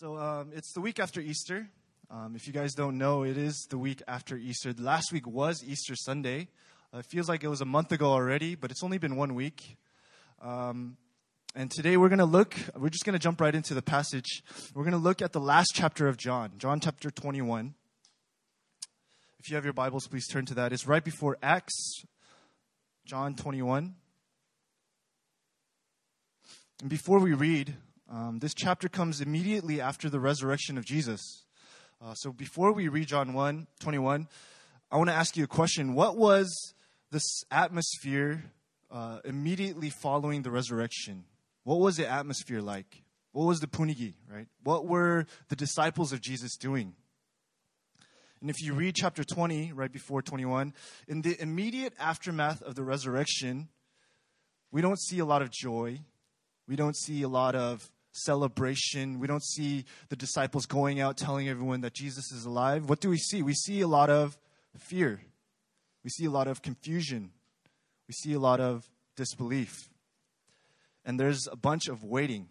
So um, it's the week after Easter. Um, if you guys don't know, it is the week after Easter. Last week was Easter Sunday. Uh, it feels like it was a month ago already, but it's only been one week. Um, and today we're going to look, we're just going to jump right into the passage. We're going to look at the last chapter of John, John chapter 21. If you have your Bibles, please turn to that. It's right before Acts, John 21. And before we read, um, this chapter comes immediately after the resurrection of Jesus. Uh, so before we read John 1 21, I want to ask you a question. What was this atmosphere uh, immediately following the resurrection? What was the atmosphere like? What was the punigi, right? What were the disciples of Jesus doing? And if you read chapter 20, right before 21, in the immediate aftermath of the resurrection, we don't see a lot of joy. We don't see a lot of celebration. We don't see the disciples going out telling everyone that Jesus is alive. What do we see? We see a lot of fear. We see a lot of confusion. We see a lot of disbelief. And there's a bunch of waiting.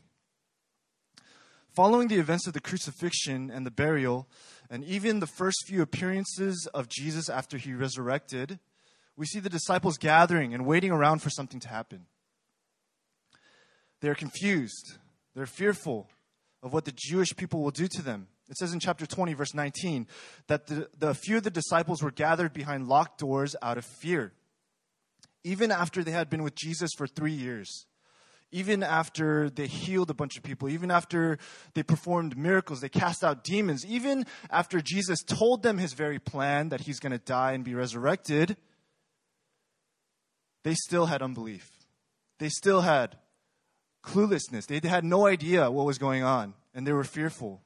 Following the events of the crucifixion and the burial, and even the first few appearances of Jesus after he resurrected, we see the disciples gathering and waiting around for something to happen. They're confused. They're fearful of what the Jewish people will do to them. It says in chapter 20, verse 19, that the, the few of the disciples were gathered behind locked doors out of fear. Even after they had been with Jesus for three years, even after they healed a bunch of people, even after they performed miracles, they cast out demons, even after Jesus told them his very plan that he's going to die and be resurrected, they still had unbelief. They still had cluelessness. They had no idea what was going on, and they were fearful.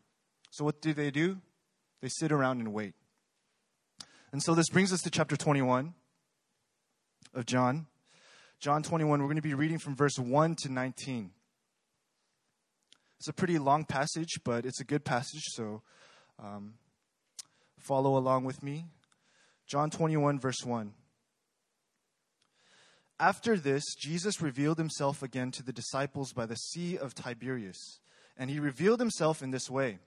So, what do they do? They sit around and wait. And so, this brings us to chapter 21 of John. John 21, we're going to be reading from verse 1 to 19. It's a pretty long passage, but it's a good passage, so um, follow along with me. John 21, verse 1. After this, Jesus revealed himself again to the disciples by the Sea of Tiberias. And he revealed himself in this way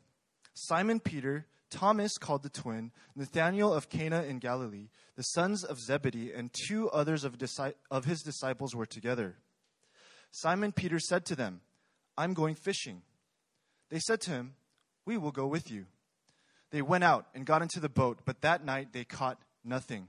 Simon Peter, Thomas called the twin, Nathanael of Cana in Galilee, the sons of Zebedee, and two others of, of his disciples were together. Simon Peter said to them, I'm going fishing. They said to him, We will go with you. They went out and got into the boat, but that night they caught nothing.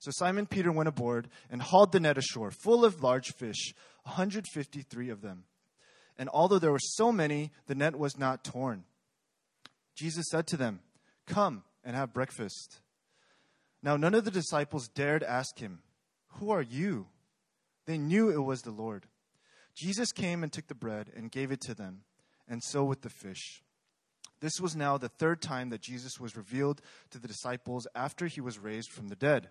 So Simon Peter went aboard and hauled the net ashore, full of large fish, 153 of them. And although there were so many, the net was not torn. Jesus said to them, Come and have breakfast. Now none of the disciples dared ask him, Who are you? They knew it was the Lord. Jesus came and took the bread and gave it to them, and so with the fish. This was now the third time that Jesus was revealed to the disciples after he was raised from the dead.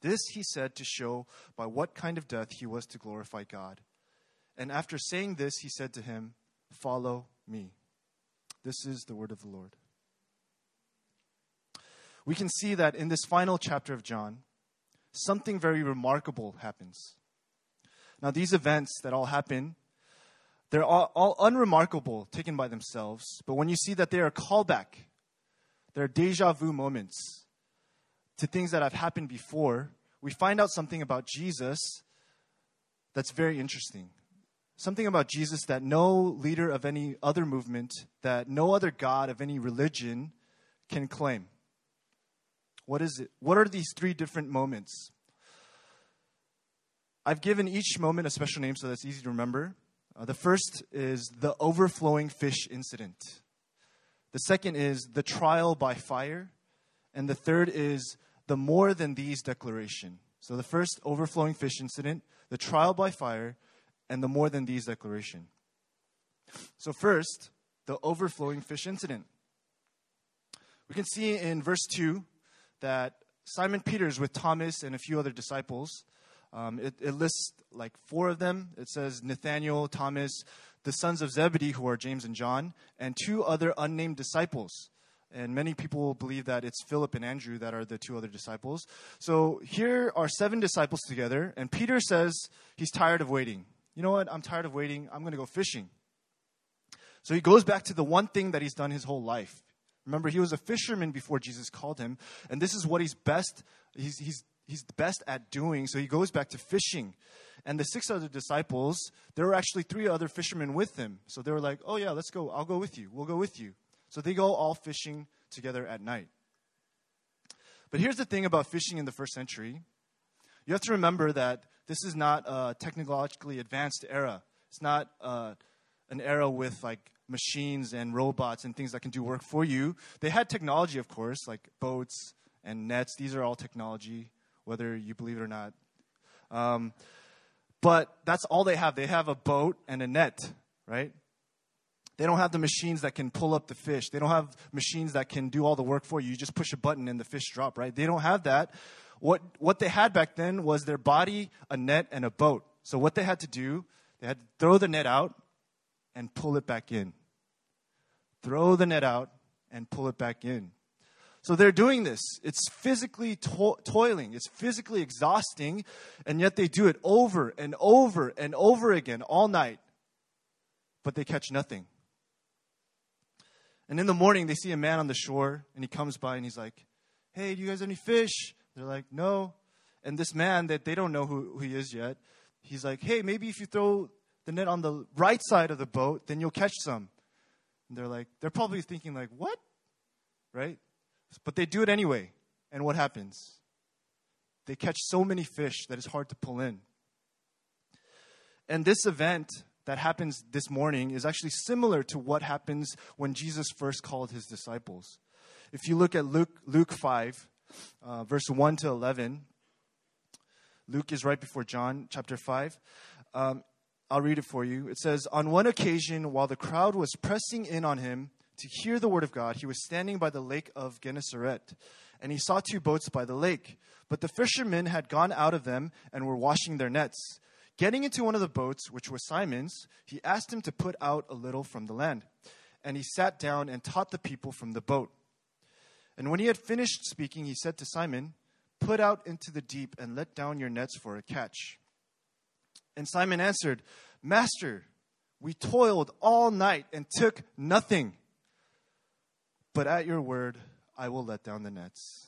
This he said to show by what kind of death he was to glorify God. And after saying this, he said to him, Follow me. This is the word of the Lord. We can see that in this final chapter of John, something very remarkable happens. Now, these events that all happen, they're all, unremarkable taken by themselves, but when you see that they are a callback, they're deja vu moments to things that have happened before, we find out something about Jesus that's very interesting. Something about Jesus that no leader of any other movement, that no other God of any religion can claim. What is it? What are these three different moments? I've given each moment a special name so that's easy to remember. Uh, the first is the overflowing fish incident. The second is the trial by fire. And the third is the more than these declaration. So the first overflowing fish incident, the trial by fire, and the more than these declaration. So, first, the overflowing fish incident. We can see in verse 2 that Simon Peter's with Thomas and a few other disciples um, it, it lists like four of them. It says Nathaniel, Thomas, the sons of Zebedee, who are James and John, and two other unnamed disciples. And many people believe that it's Philip and Andrew that are the two other disciples. So here are seven disciples together, and Peter says he's tired of waiting. You know what? I'm tired of waiting. I'm going to go fishing. So he goes back to the one thing that he's done his whole life. Remember, he was a fisherman before Jesus called him, and this is what he's best. He's, he's he's best at doing. So he goes back to fishing. And the six other disciples, there were actually three other fishermen with him. So they were like, oh, yeah, let's go. I'll go with you. We'll go with you. So they go all fishing together at night. But here's the thing about fishing in the first century you have to remember that this is not a technologically advanced era. It's not uh, an era with like machines and robots and things that can do work for you. They had technology, of course, like boats and nets. These are all technology whether you believe it or not. Um, but that's all they have. They have a boat and a net, right? They don't have the machines that can pull up the fish. They don't have machines that can do all the work for you. You just push a button and the fish drop, right? They don't have that. What, what they had back then was their body, a net, and a boat. So what they had to do, they had to throw the net out and pull it back in. Throw the net out and pull it back in. So they're doing this. It's physically to- toiling, it's physically exhausting, and yet they do it over and over and over again all night. But they catch nothing. And in the morning, they see a man on the shore, and he comes by and he's like, Hey, do you guys have any fish? They're like, No. And this man that they don't know who, who he is yet, he's like, Hey, maybe if you throw the net on the right side of the boat, then you'll catch some. And they're like, they're probably thinking like, what? Right? But they do it anyway. And what happens? They catch so many fish that it's hard to pull in. And this event that happens this morning is actually similar to what happens when Jesus first called his disciples. If you look at Luke, Luke 5, uh, verse 1 to 11, Luke is right before John chapter 5. Um, I'll read it for you. It says, On one occasion, while the crowd was pressing in on him, to hear the word of God, he was standing by the lake of Gennesaret, and he saw two boats by the lake. But the fishermen had gone out of them and were washing their nets. Getting into one of the boats, which was Simon's, he asked him to put out a little from the land. And he sat down and taught the people from the boat. And when he had finished speaking, he said to Simon, Put out into the deep and let down your nets for a catch. And Simon answered, Master, we toiled all night and took nothing but at your word, I will let down the nets.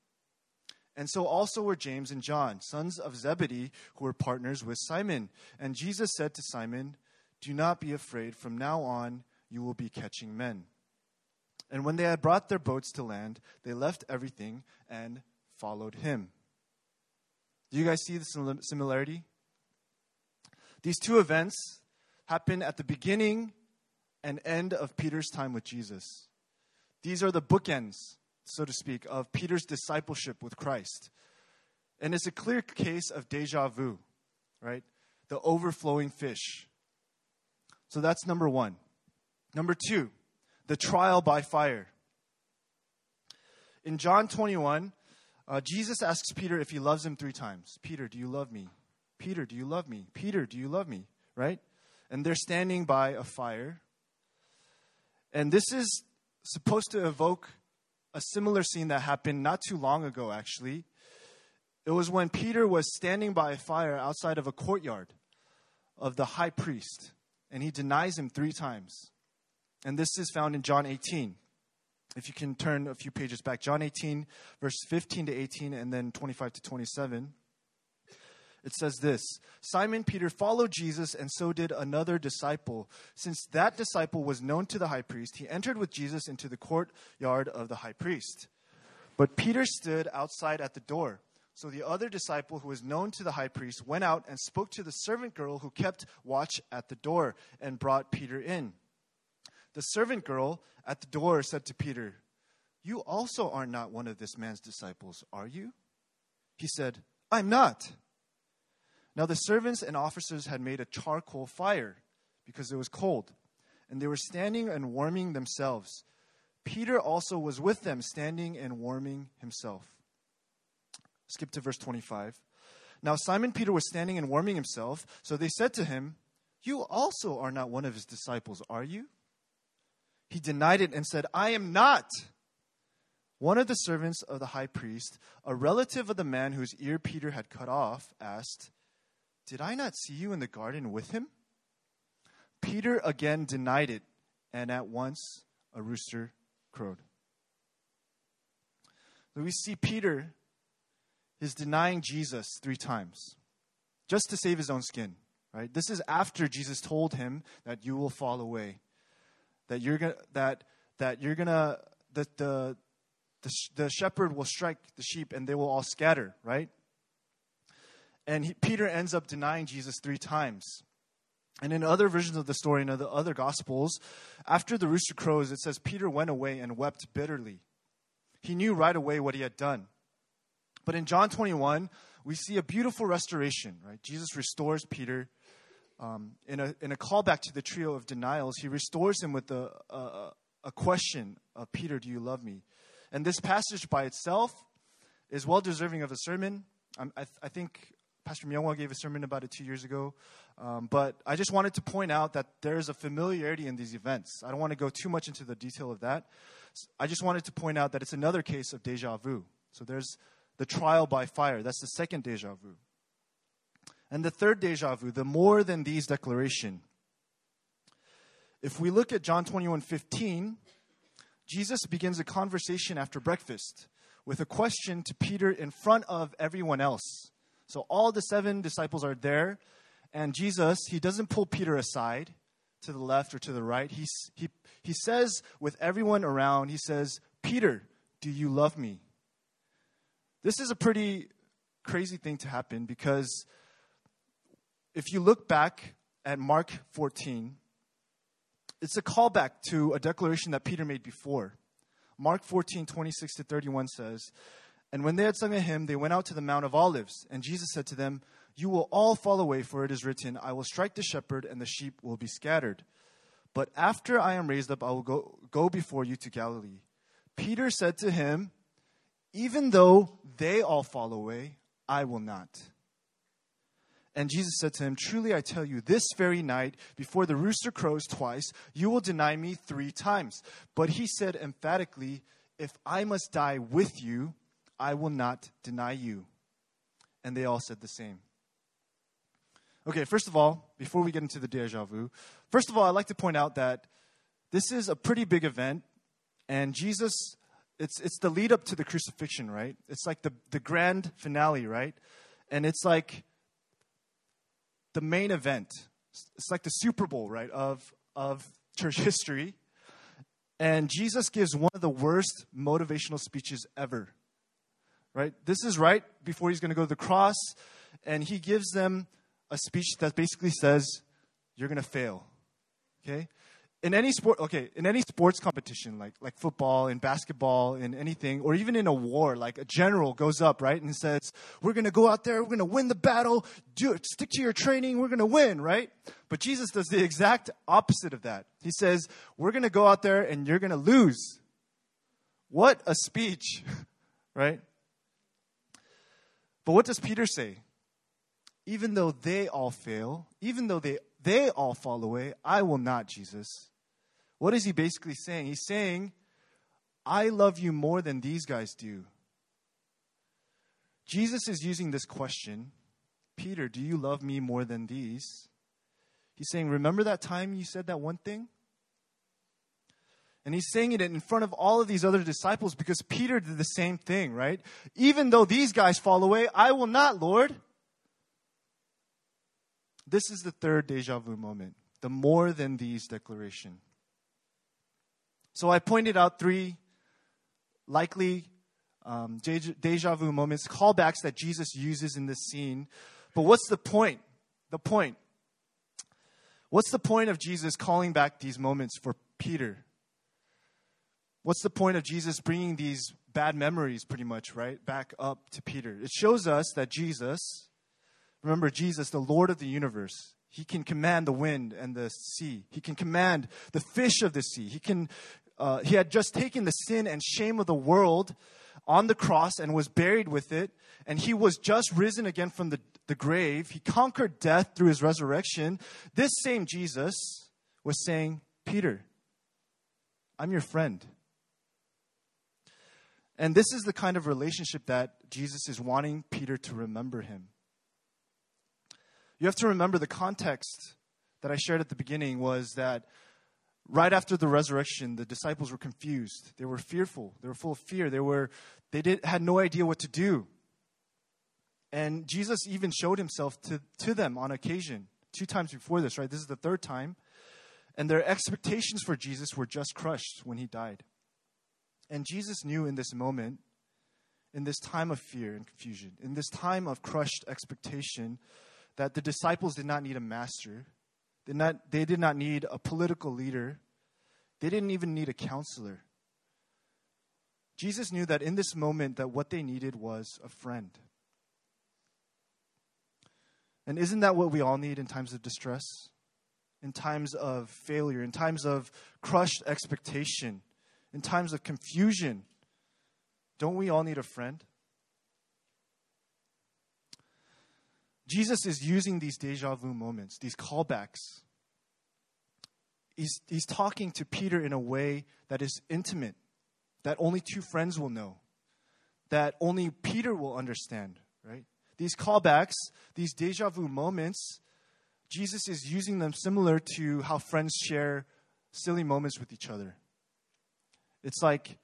And so also were James and John, sons of Zebedee, who were partners with Simon. And Jesus said to Simon, Do not be afraid. From now on, you will be catching men. And when they had brought their boats to land, they left everything and followed him. Do you guys see the similarity? These two events happen at the beginning and end of Peter's time with Jesus. These are the bookends, so to speak, of Peter's discipleship with Christ. And it's a clear case of deja vu, right? The overflowing fish. So that's number one. Number two, the trial by fire. In John 21, uh, Jesus asks Peter if he loves him three times Peter, do you love me? Peter, do you love me? Peter, do you love me? Right? And they're standing by a fire. And this is supposed to evoke a similar scene that happened not too long ago, actually. It was when Peter was standing by a fire outside of a courtyard of the high priest, and he denies him three times. And this is found in John 18. If you can turn a few pages back, John 18, verse 15 to 18, and then 25 to 27. It says this Simon Peter followed Jesus, and so did another disciple. Since that disciple was known to the high priest, he entered with Jesus into the courtyard of the high priest. But Peter stood outside at the door. So the other disciple, who was known to the high priest, went out and spoke to the servant girl who kept watch at the door and brought Peter in. The servant girl at the door said to Peter, You also are not one of this man's disciples, are you? He said, I'm not. Now the servants and officers had made a charcoal fire because it was cold, and they were standing and warming themselves. Peter also was with them, standing and warming himself. Skip to verse 25. Now Simon Peter was standing and warming himself, so they said to him, You also are not one of his disciples, are you? He denied it and said, I am not. One of the servants of the high priest, a relative of the man whose ear Peter had cut off, asked, Did I not see you in the garden with him? Peter again denied it, and at once a rooster crowed. So we see Peter is denying Jesus three times just to save his own skin, right? This is after Jesus told him that you will fall away that you're gonna that that you're gonna the the the, the shepherd will strike the sheep and they will all scatter, right? And he, Peter ends up denying Jesus three times. And in other versions of the story, in the other gospels, after the rooster crows, it says Peter went away and wept bitterly. He knew right away what he had done. But in John 21, we see a beautiful restoration, right? Jesus restores Peter um, in, a, in a callback to the trio of denials, he restores him with a, a, a question of Peter, do you love me? And this passage by itself is well deserving of a sermon. I, th- I, think Pastor Myungwa gave a sermon about it two years ago. Um, but I just wanted to point out that there is a familiarity in these events. I don't want to go too much into the detail of that. I just wanted to point out that it's another case of deja vu. So there's the trial by fire. That's the second deja vu. And the third deja vu, the more than these declaration. If we look at John 21 15, Jesus begins a conversation after breakfast with a question to Peter in front of everyone else. So all the seven disciples are there, and Jesus, he doesn't pull Peter aside to the left or to the right. He, he, he says with everyone around, he says, Peter, do you love me? This is a pretty crazy thing to happen because if you look back at Mark 14, it's a callback to a declaration that Peter made before. Mark 14, 26 to 31 says, And when they had sung a hymn, they went out to the Mount of Olives. And Jesus said to them, You will all fall away, for it is written, I will strike the shepherd, and the sheep will be scattered. But after I am raised up, I will go, go before you to Galilee. Peter said to him, Even though they all fall away, I will not. And Jesus said to him, Truly I tell you, this very night, before the rooster crows twice, you will deny me three times. But he said emphatically, If I must die with you, I will not deny you. And they all said the same. Okay, first of all, before we get into the deja vu, first of all, I'd like to point out that this is a pretty big event, and Jesus it's it's the lead up to the crucifixion, right? It's like the the grand finale, right? And it's like the main event. It's like the Super Bowl, right, of of church history. And Jesus gives one of the worst motivational speeches ever. Right? This is right before he's going to go to the cross, and he gives them a speech that basically says, You're going to fail. Okay? in any sport okay in any sports competition like like football and basketball and anything or even in a war like a general goes up right and says we're going to go out there we're going to win the battle do it stick to your training we're going to win right but jesus does the exact opposite of that he says we're going to go out there and you're going to lose what a speech right but what does peter say even though they all fail even though they they all fall away i will not jesus what is he basically saying? He's saying, I love you more than these guys do. Jesus is using this question Peter, do you love me more than these? He's saying, Remember that time you said that one thing? And he's saying it in front of all of these other disciples because Peter did the same thing, right? Even though these guys fall away, I will not, Lord. This is the third deja vu moment, the more than these declaration. So I pointed out three likely um, deja vu moments, callbacks that Jesus uses in this scene. But what's the point? The point. What's the point of Jesus calling back these moments for Peter? What's the point of Jesus bringing these bad memories, pretty much, right, back up to Peter? It shows us that Jesus, remember, Jesus, the Lord of the universe, he can command the wind and the sea. He can command the fish of the sea. He can uh, he had just taken the sin and shame of the world on the cross and was buried with it. And he was just risen again from the, the grave. He conquered death through his resurrection. This same Jesus was saying, Peter, I'm your friend. And this is the kind of relationship that Jesus is wanting Peter to remember him. You have to remember the context that I shared at the beginning was that right after the resurrection, the disciples were confused. They were fearful. They were full of fear. They were they did had no idea what to do. And Jesus even showed himself to, to them on occasion, two times before this, right? This is the third time. And their expectations for Jesus were just crushed when he died. And Jesus knew in this moment, in this time of fear and confusion, in this time of crushed expectation, that the disciples did not need a master. They, not, they did not need a political leader. They didn't even need a counselor. Jesus knew that in this moment that what they needed was a friend. And isn't that what we all need in times of distress? In times of failure, in times of crushed expectation, in times of confusion? Don't we all need a friend? Jesus is using these deja vu moments, these callbacks. He's, he's talking to Peter in a way that is intimate, that only two friends will know, that only Peter will understand, right? These callbacks, these deja vu moments, Jesus is using them similar to how friends share silly moments with each other. It's like,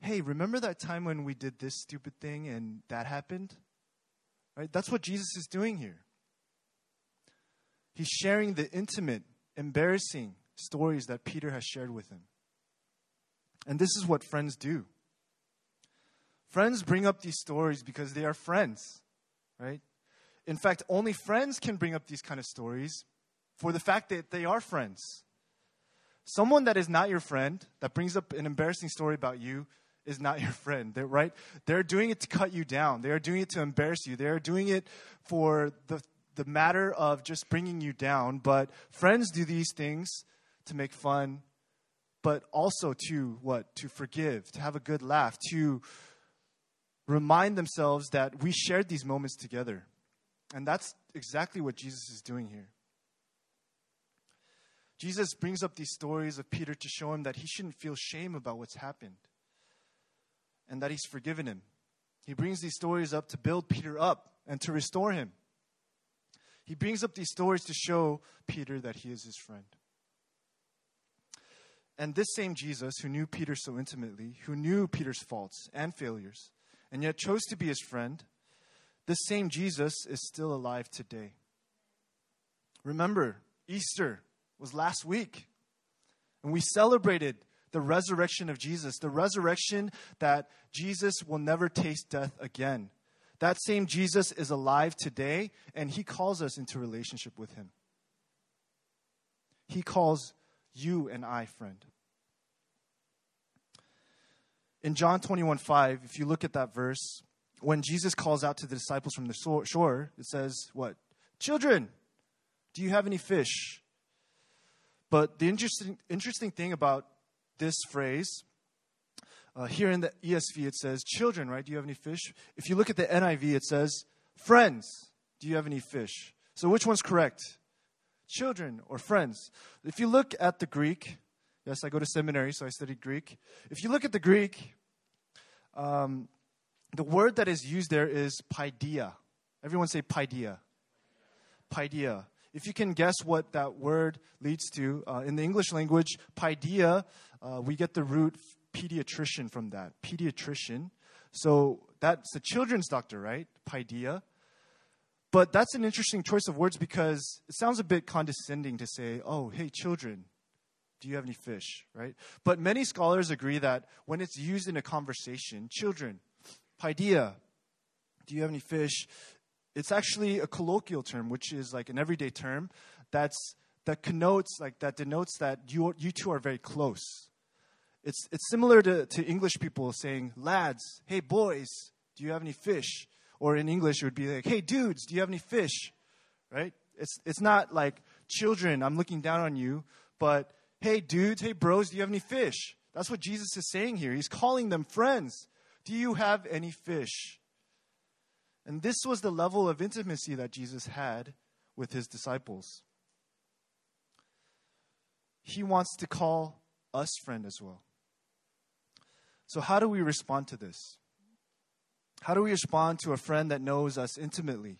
hey, remember that time when we did this stupid thing and that happened? Right? That's what Jesus is doing here. He's sharing the intimate, embarrassing stories that Peter has shared with him. And this is what friends do. Friends bring up these stories because they are friends, right? In fact, only friends can bring up these kind of stories for the fact that they are friends. Someone that is not your friend, that brings up an embarrassing story about you, is not your friend. They're right. They're doing it to cut you down. They are doing it to embarrass you. They are doing it for the the matter of just bringing you down. But friends do these things to make fun, but also to what? To forgive, to have a good laugh, to remind themselves that we shared these moments together. And that's exactly what Jesus is doing here. Jesus brings up these stories of Peter to show him that he shouldn't feel shame about what's happened and that he's forgiven him. He brings these stories up to build Peter up and to restore him. He brings up these stories to show Peter that he is his friend. And this same Jesus, who knew Peter so intimately, who knew Peter's faults and failures, and yet chose to be his friend, this same Jesus is still alive today. Remember, Easter was last week, and we celebrated the resurrection of Jesus, the resurrection that Jesus will never taste death again. That same Jesus is alive today, and he calls us into relationship with him. He calls you and I, friend. In John 21 5, if you look at that verse, when Jesus calls out to the disciples from the shore, it says, What? Children, do you have any fish? But the interesting, interesting thing about this phrase, uh, here in the ESV, it says, Children, right? Do you have any fish? If you look at the NIV, it says, Friends, do you have any fish? So which one's correct? children or friends. If you look at the Greek, yes, I go to seminary, so I studied Greek. If you look at the Greek, um, the word that is used there is paideia. Everyone say paideia. Paideia. If you can guess what that word leads to, uh, in the English language, paideia, uh, we get the root pediatrician from that. Pediatrician. So that's the children's doctor, right? Paideia. But that's an interesting choice of words because it sounds a bit condescending to say, oh, hey, children, do you have any fish, right? But many scholars agree that when it's used in a conversation, children, paideia, do you have any fish? It's actually a colloquial term, which is like an everyday term that's that connotes like that denotes that you you two are very close. It's it's similar to, to English people saying, lads, hey boys, do you have any fish? Or in English, it would be like, hey, dudes, do you have any fish? Right? It's, it's not like, children, I'm looking down on you, but hey, dudes, hey, bros, do you have any fish? That's what Jesus is saying here. He's calling them friends. Do you have any fish? And this was the level of intimacy that Jesus had with his disciples. He wants to call us friend as well. So, how do we respond to this? How do we respond to a friend that knows us intimately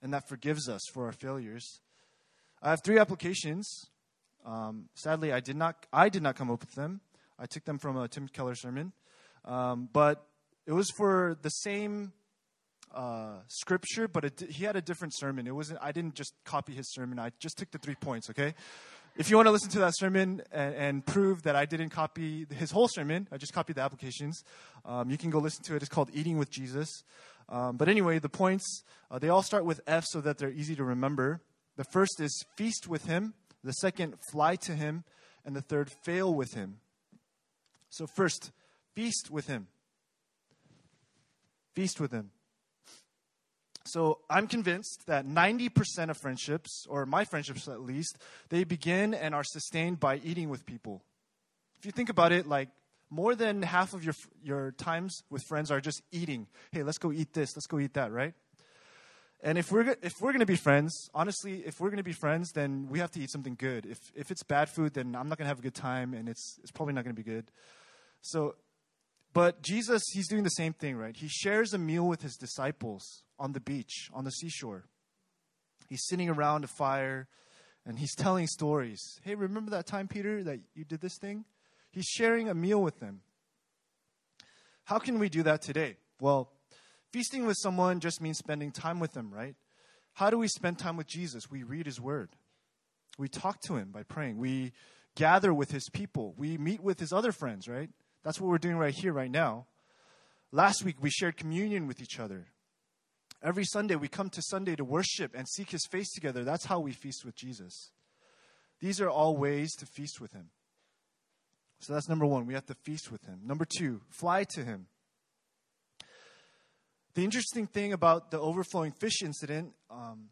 and that forgives us for our failures? I have three applications. Um, sadly, I did not. I did not come up with them. I took them from a Tim Keller sermon, um, but it was for the same uh, scripture, but it, he had a different sermon. It wasn't. I didn't just copy his sermon. I just took the three points. Okay, if you want to listen to that sermon and, and, prove that I didn't copy his whole sermon, I just copied the applications, um, you can go listen to it. It's called Eating with Jesus. Um, but anyway, the points, uh, they all start with F so that they're easy to remember. The first is feast with him, the second, fly to him, and the third, fail with him. So, first, feast with him. Feast with him. So I'm convinced that 90% of friendships, or my friendships at least, they begin and are sustained by eating with people. If you think about it, like more than half of your your times with friends are just eating. Hey, let's go eat this. Let's go eat that, right? And if we're if we're gonna be friends, honestly, if we're gonna be friends, then we have to eat something good. If if it's bad food, then I'm not gonna have a good time, and it's it's probably not gonna be good. So but Jesus, he's doing the same thing, right? He shares a meal with his disciples on the beach, on the seashore. He's sitting around a fire and he's telling stories. Hey, remember that time, Peter, that you did this thing? He's sharing a meal with them. How can we do that today? Well, feasting with someone just means spending time with them, right? How do we spend time with Jesus? We read his word. We talk to him by praying. We gather with his people. We meet with his other friends, right? That's what we're doing right here, right now. Last week, we shared communion with each other. Every Sunday, we come to Sunday to worship and seek his face together. That's how we feast with Jesus. These are all ways to feast with him. So that's number one. We have to feast with him. Number two, fly to him. The interesting thing about the overflowing fish incident um,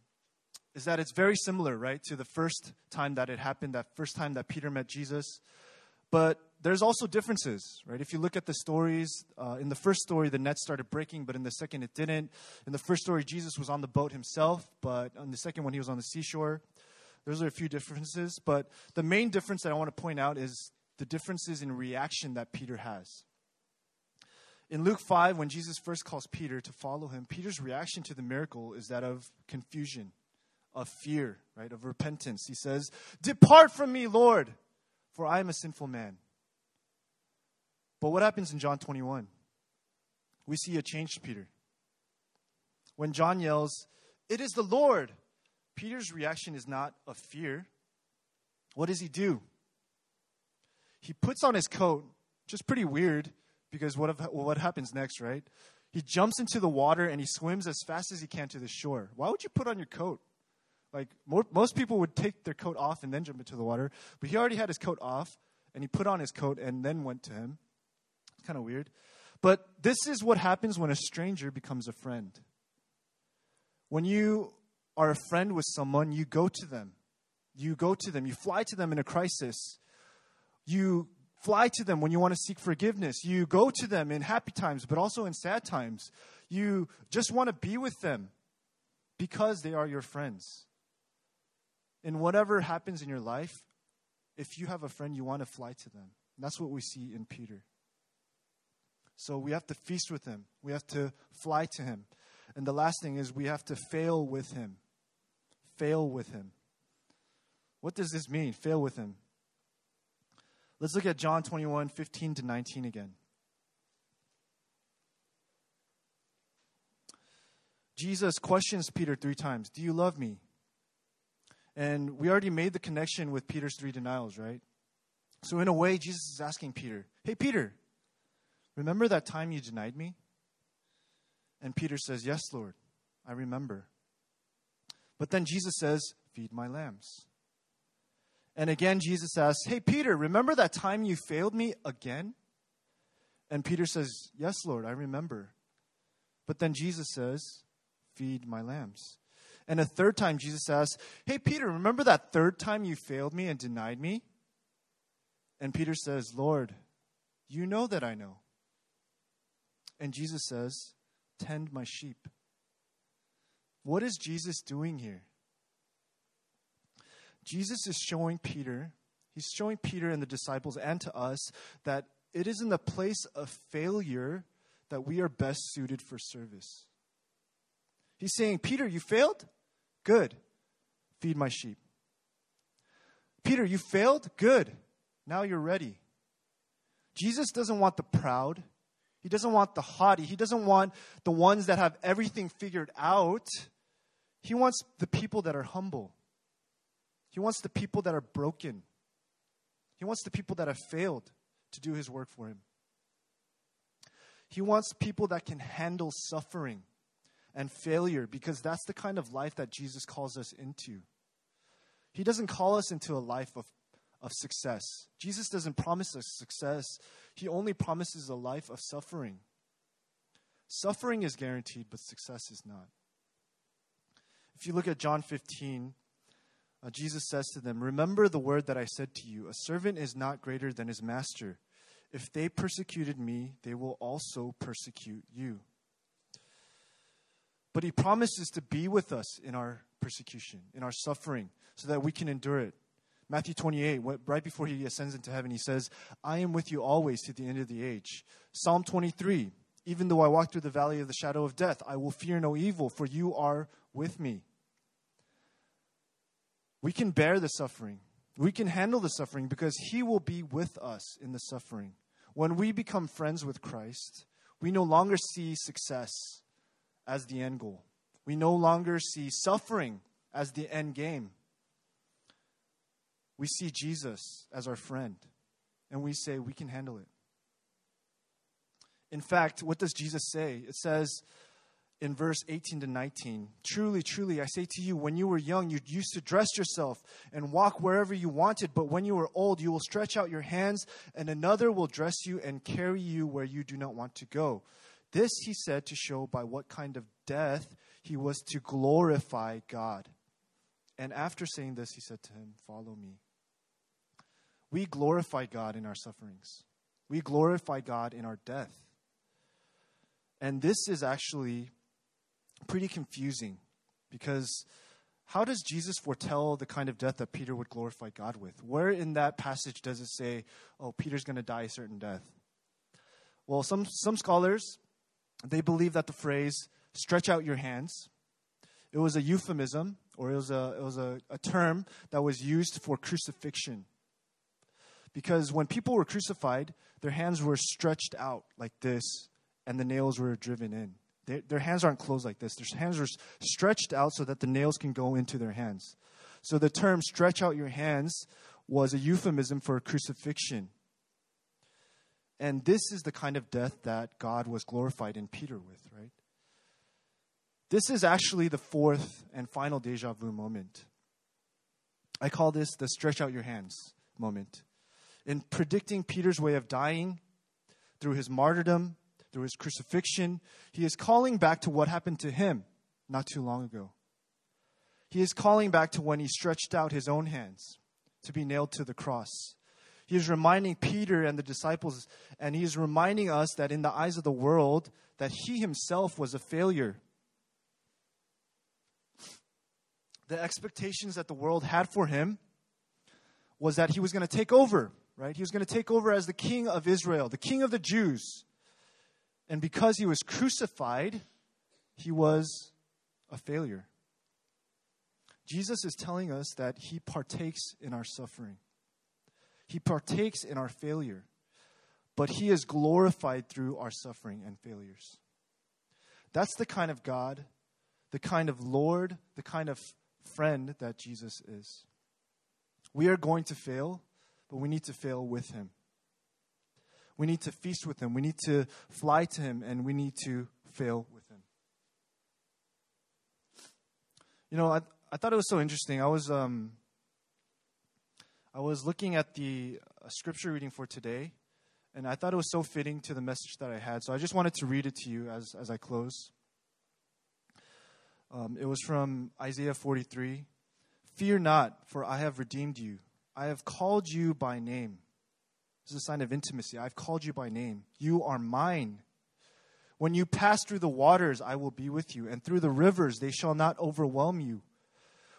is that it's very similar, right, to the first time that it happened, that first time that Peter met Jesus. But there's also differences, right? If you look at the stories, uh, in the first story, the net started breaking, but in the second, it didn't. In the first story, Jesus was on the boat himself, but in the second one, he was on the seashore. Those are a few differences, but the main difference that I want to point out is the differences in reaction that Peter has. In Luke 5, when Jesus first calls Peter to follow him, Peter's reaction to the miracle is that of confusion, of fear, right? Of repentance. He says, Depart from me, Lord for I am a sinful man. But what happens in John 21? We see a changed Peter. When John yells, It is the Lord, Peter's reaction is not of fear. What does he do? He puts on his coat, just pretty weird because what, if, what happens next, right? He jumps into the water and he swims as fast as he can to the shore. Why would you put on your coat? Like more, most people would take their coat off and then jump into the water, but he already had his coat off and he put on his coat and then went to him. Kind of weird. But this is what happens when a stranger becomes a friend. When you are a friend with someone, you go to them. You go to them. You fly to them in a crisis. You fly to them when you want to seek forgiveness. You go to them in happy times, but also in sad times. You just want to be with them because they are your friends. In whatever happens in your life, if you have a friend, you want to fly to them. And that's what we see in Peter. So we have to feast with him, we have to fly to him. And the last thing is we have to fail with him. Fail with him. What does this mean? Fail with him. Let's look at John 21, 15 to 19 again. Jesus questions Peter three times Do you love me? And we already made the connection with Peter's three denials, right? So, in a way, Jesus is asking Peter, Hey, Peter, remember that time you denied me? And Peter says, Yes, Lord, I remember. But then Jesus says, Feed my lambs. And again, Jesus asks, Hey, Peter, remember that time you failed me again? And Peter says, Yes, Lord, I remember. But then Jesus says, Feed my lambs. And a third time, Jesus asks, Hey, Peter, remember that third time you failed me and denied me? And Peter says, Lord, you know that I know. And Jesus says, Tend my sheep. What is Jesus doing here? Jesus is showing Peter, he's showing Peter and the disciples and to us that it is in the place of failure that we are best suited for service. He's saying, Peter, you failed? Good. Feed my sheep. Peter, you failed? Good. Now you're ready. Jesus doesn't want the proud. He doesn't want the haughty. He doesn't want the ones that have everything figured out. He wants the people that are humble. He wants the people that are broken. He wants the people that have failed to do his work for him. He wants people that can handle suffering and failure because that's the kind of life that Jesus calls us into. He doesn't call us into a life of, of success. Jesus doesn't promise us success, He only promises a life of suffering. Suffering is guaranteed, but success is not. If you look at John 15, uh, Jesus says to them, Remember the word that I said to you a servant is not greater than his master. If they persecuted me, they will also persecute you. But he promises to be with us in our persecution, in our suffering, so that we can endure it. Matthew 28, right before he ascends into heaven, he says, I am with you always to the end of the age. Psalm 23, even though I walk through the valley of the shadow of death, I will fear no evil, for you are with me. We can bear the suffering. We can handle the suffering because he will be with us in the suffering. When we become friends with Christ, we no longer see success as the end goal. We no longer see suffering as the end game. We see Jesus as our friend, and we say we can handle it. In fact, what does Jesus say? It says in verse 18 to 19 Truly, truly, I say to you, when you were young, you used to dress yourself and walk wherever you wanted, but when you are old, you will stretch out your hands, and another will dress you and carry you where you do not want to go. This he said to show by what kind of death he was to glorify God. And after saying this, he said to him, Follow me. We glorify God in our sufferings, we glorify God in our death. And this is actually pretty confusing because how does Jesus foretell the kind of death that Peter would glorify God with? Where in that passage does it say, oh, Peter's going to die a certain death? Well, some, some scholars they believe that the phrase stretch out your hands it was a euphemism or it was a, it was a, a term that was used for crucifixion Because when people were crucified, their hands were stretched out like this, and the nails were driven in. Their, their hands aren't closed like this. Their hands are stretched out so that the nails can go into their hands. So the term stretch out your hands was a euphemism for crucifixion. And this is the kind of death that God was glorified in Peter with, right? This is actually the fourth and final deja vu moment. I call this the stretch out your hands moment. In predicting Peter's way of dying through his martyrdom, through his crucifixion, he is calling back to what happened to him not too long ago. He is calling back to when he stretched out his own hands to be nailed to the cross. He is reminding Peter and the disciples, and he is reminding us that in the eyes of the world, that he himself was a failure. The expectations that the world had for him was that he was going to take over, right? He was going to take over as the king of Israel, the king of the Jews. And because he was crucified, he was a failure. Jesus is telling us that he partakes in our suffering, he partakes in our failure, but he is glorified through our suffering and failures. That's the kind of God, the kind of Lord, the kind of friend that Jesus is. We are going to fail, but we need to fail with him. We need to feast with him. We need to fly to him, and we need to fail with him. You know, I, I thought it was so interesting. I was um, I was looking at the uh, scripture reading for today, and I thought it was so fitting to the message that I had. So I just wanted to read it to you as as I close. Um, it was from Isaiah 43. Fear not, for I have redeemed you. I have called you by name. This is a sign of intimacy. I've called you by name. You are mine. When you pass through the waters, I will be with you, and through the rivers, they shall not overwhelm you.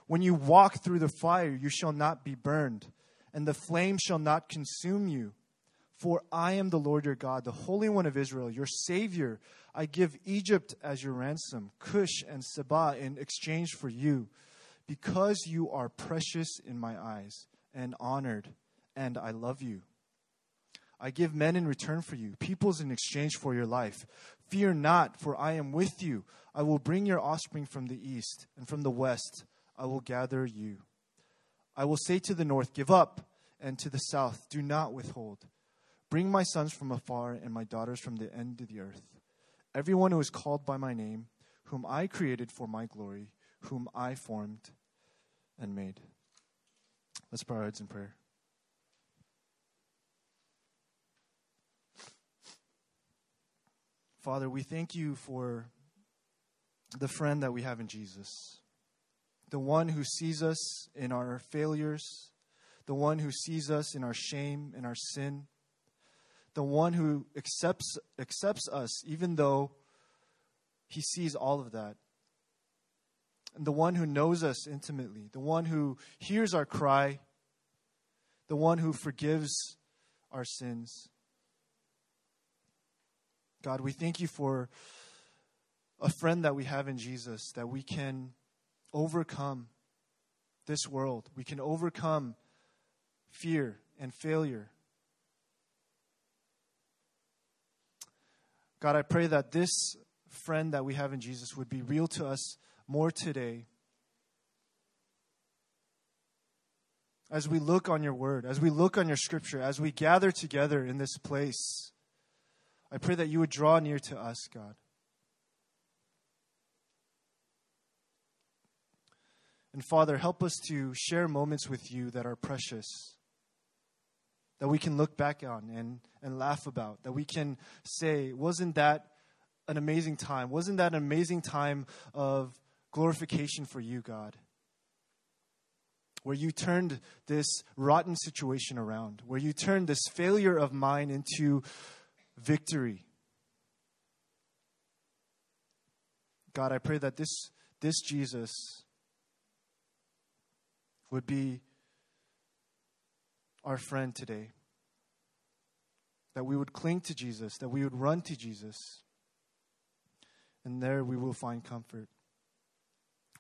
When you walk through the fire, you shall not be burned, and the flame shall not consume you. For I am the Lord your God, the Holy One of Israel, your Savior. I give Egypt as your ransom, Cush and Seba in exchange for you, because you are precious in my eyes and honored, and I love you. I give men in return for you, peoples in exchange for your life. Fear not, for I am with you. I will bring your offspring from the east and from the west. I will gather you. I will say to the north, Give up, and to the south, Do not withhold. Bring my sons from afar and my daughters from the end of the earth. Everyone who is called by my name, whom I created for my glory, whom I formed and made. Let's bow our heads in prayer. Father, we thank you for the friend that we have in Jesus the one who sees us in our failures, the one who sees us in our shame and our sin, the one who accepts, accepts us even though he sees all of that. The one who knows us intimately, the one who hears our cry, the one who forgives our sins. God, we thank you for a friend that we have in Jesus that we can overcome this world. We can overcome fear and failure. God, I pray that this friend that we have in Jesus would be real to us more today. As we look on your word, as we look on your scripture, as we gather together in this place, I pray that you would draw near to us, God. And Father, help us to share moments with you that are precious, that we can look back on and, and laugh about, that we can say, wasn't that an amazing time? Wasn't that an amazing time of glorification for you, God? Where you turned this rotten situation around, where you turned this failure of mine into victory. God, I pray that this, this Jesus would be our friend today. That we would cling to Jesus, that we would run to Jesus, and there we will find comfort.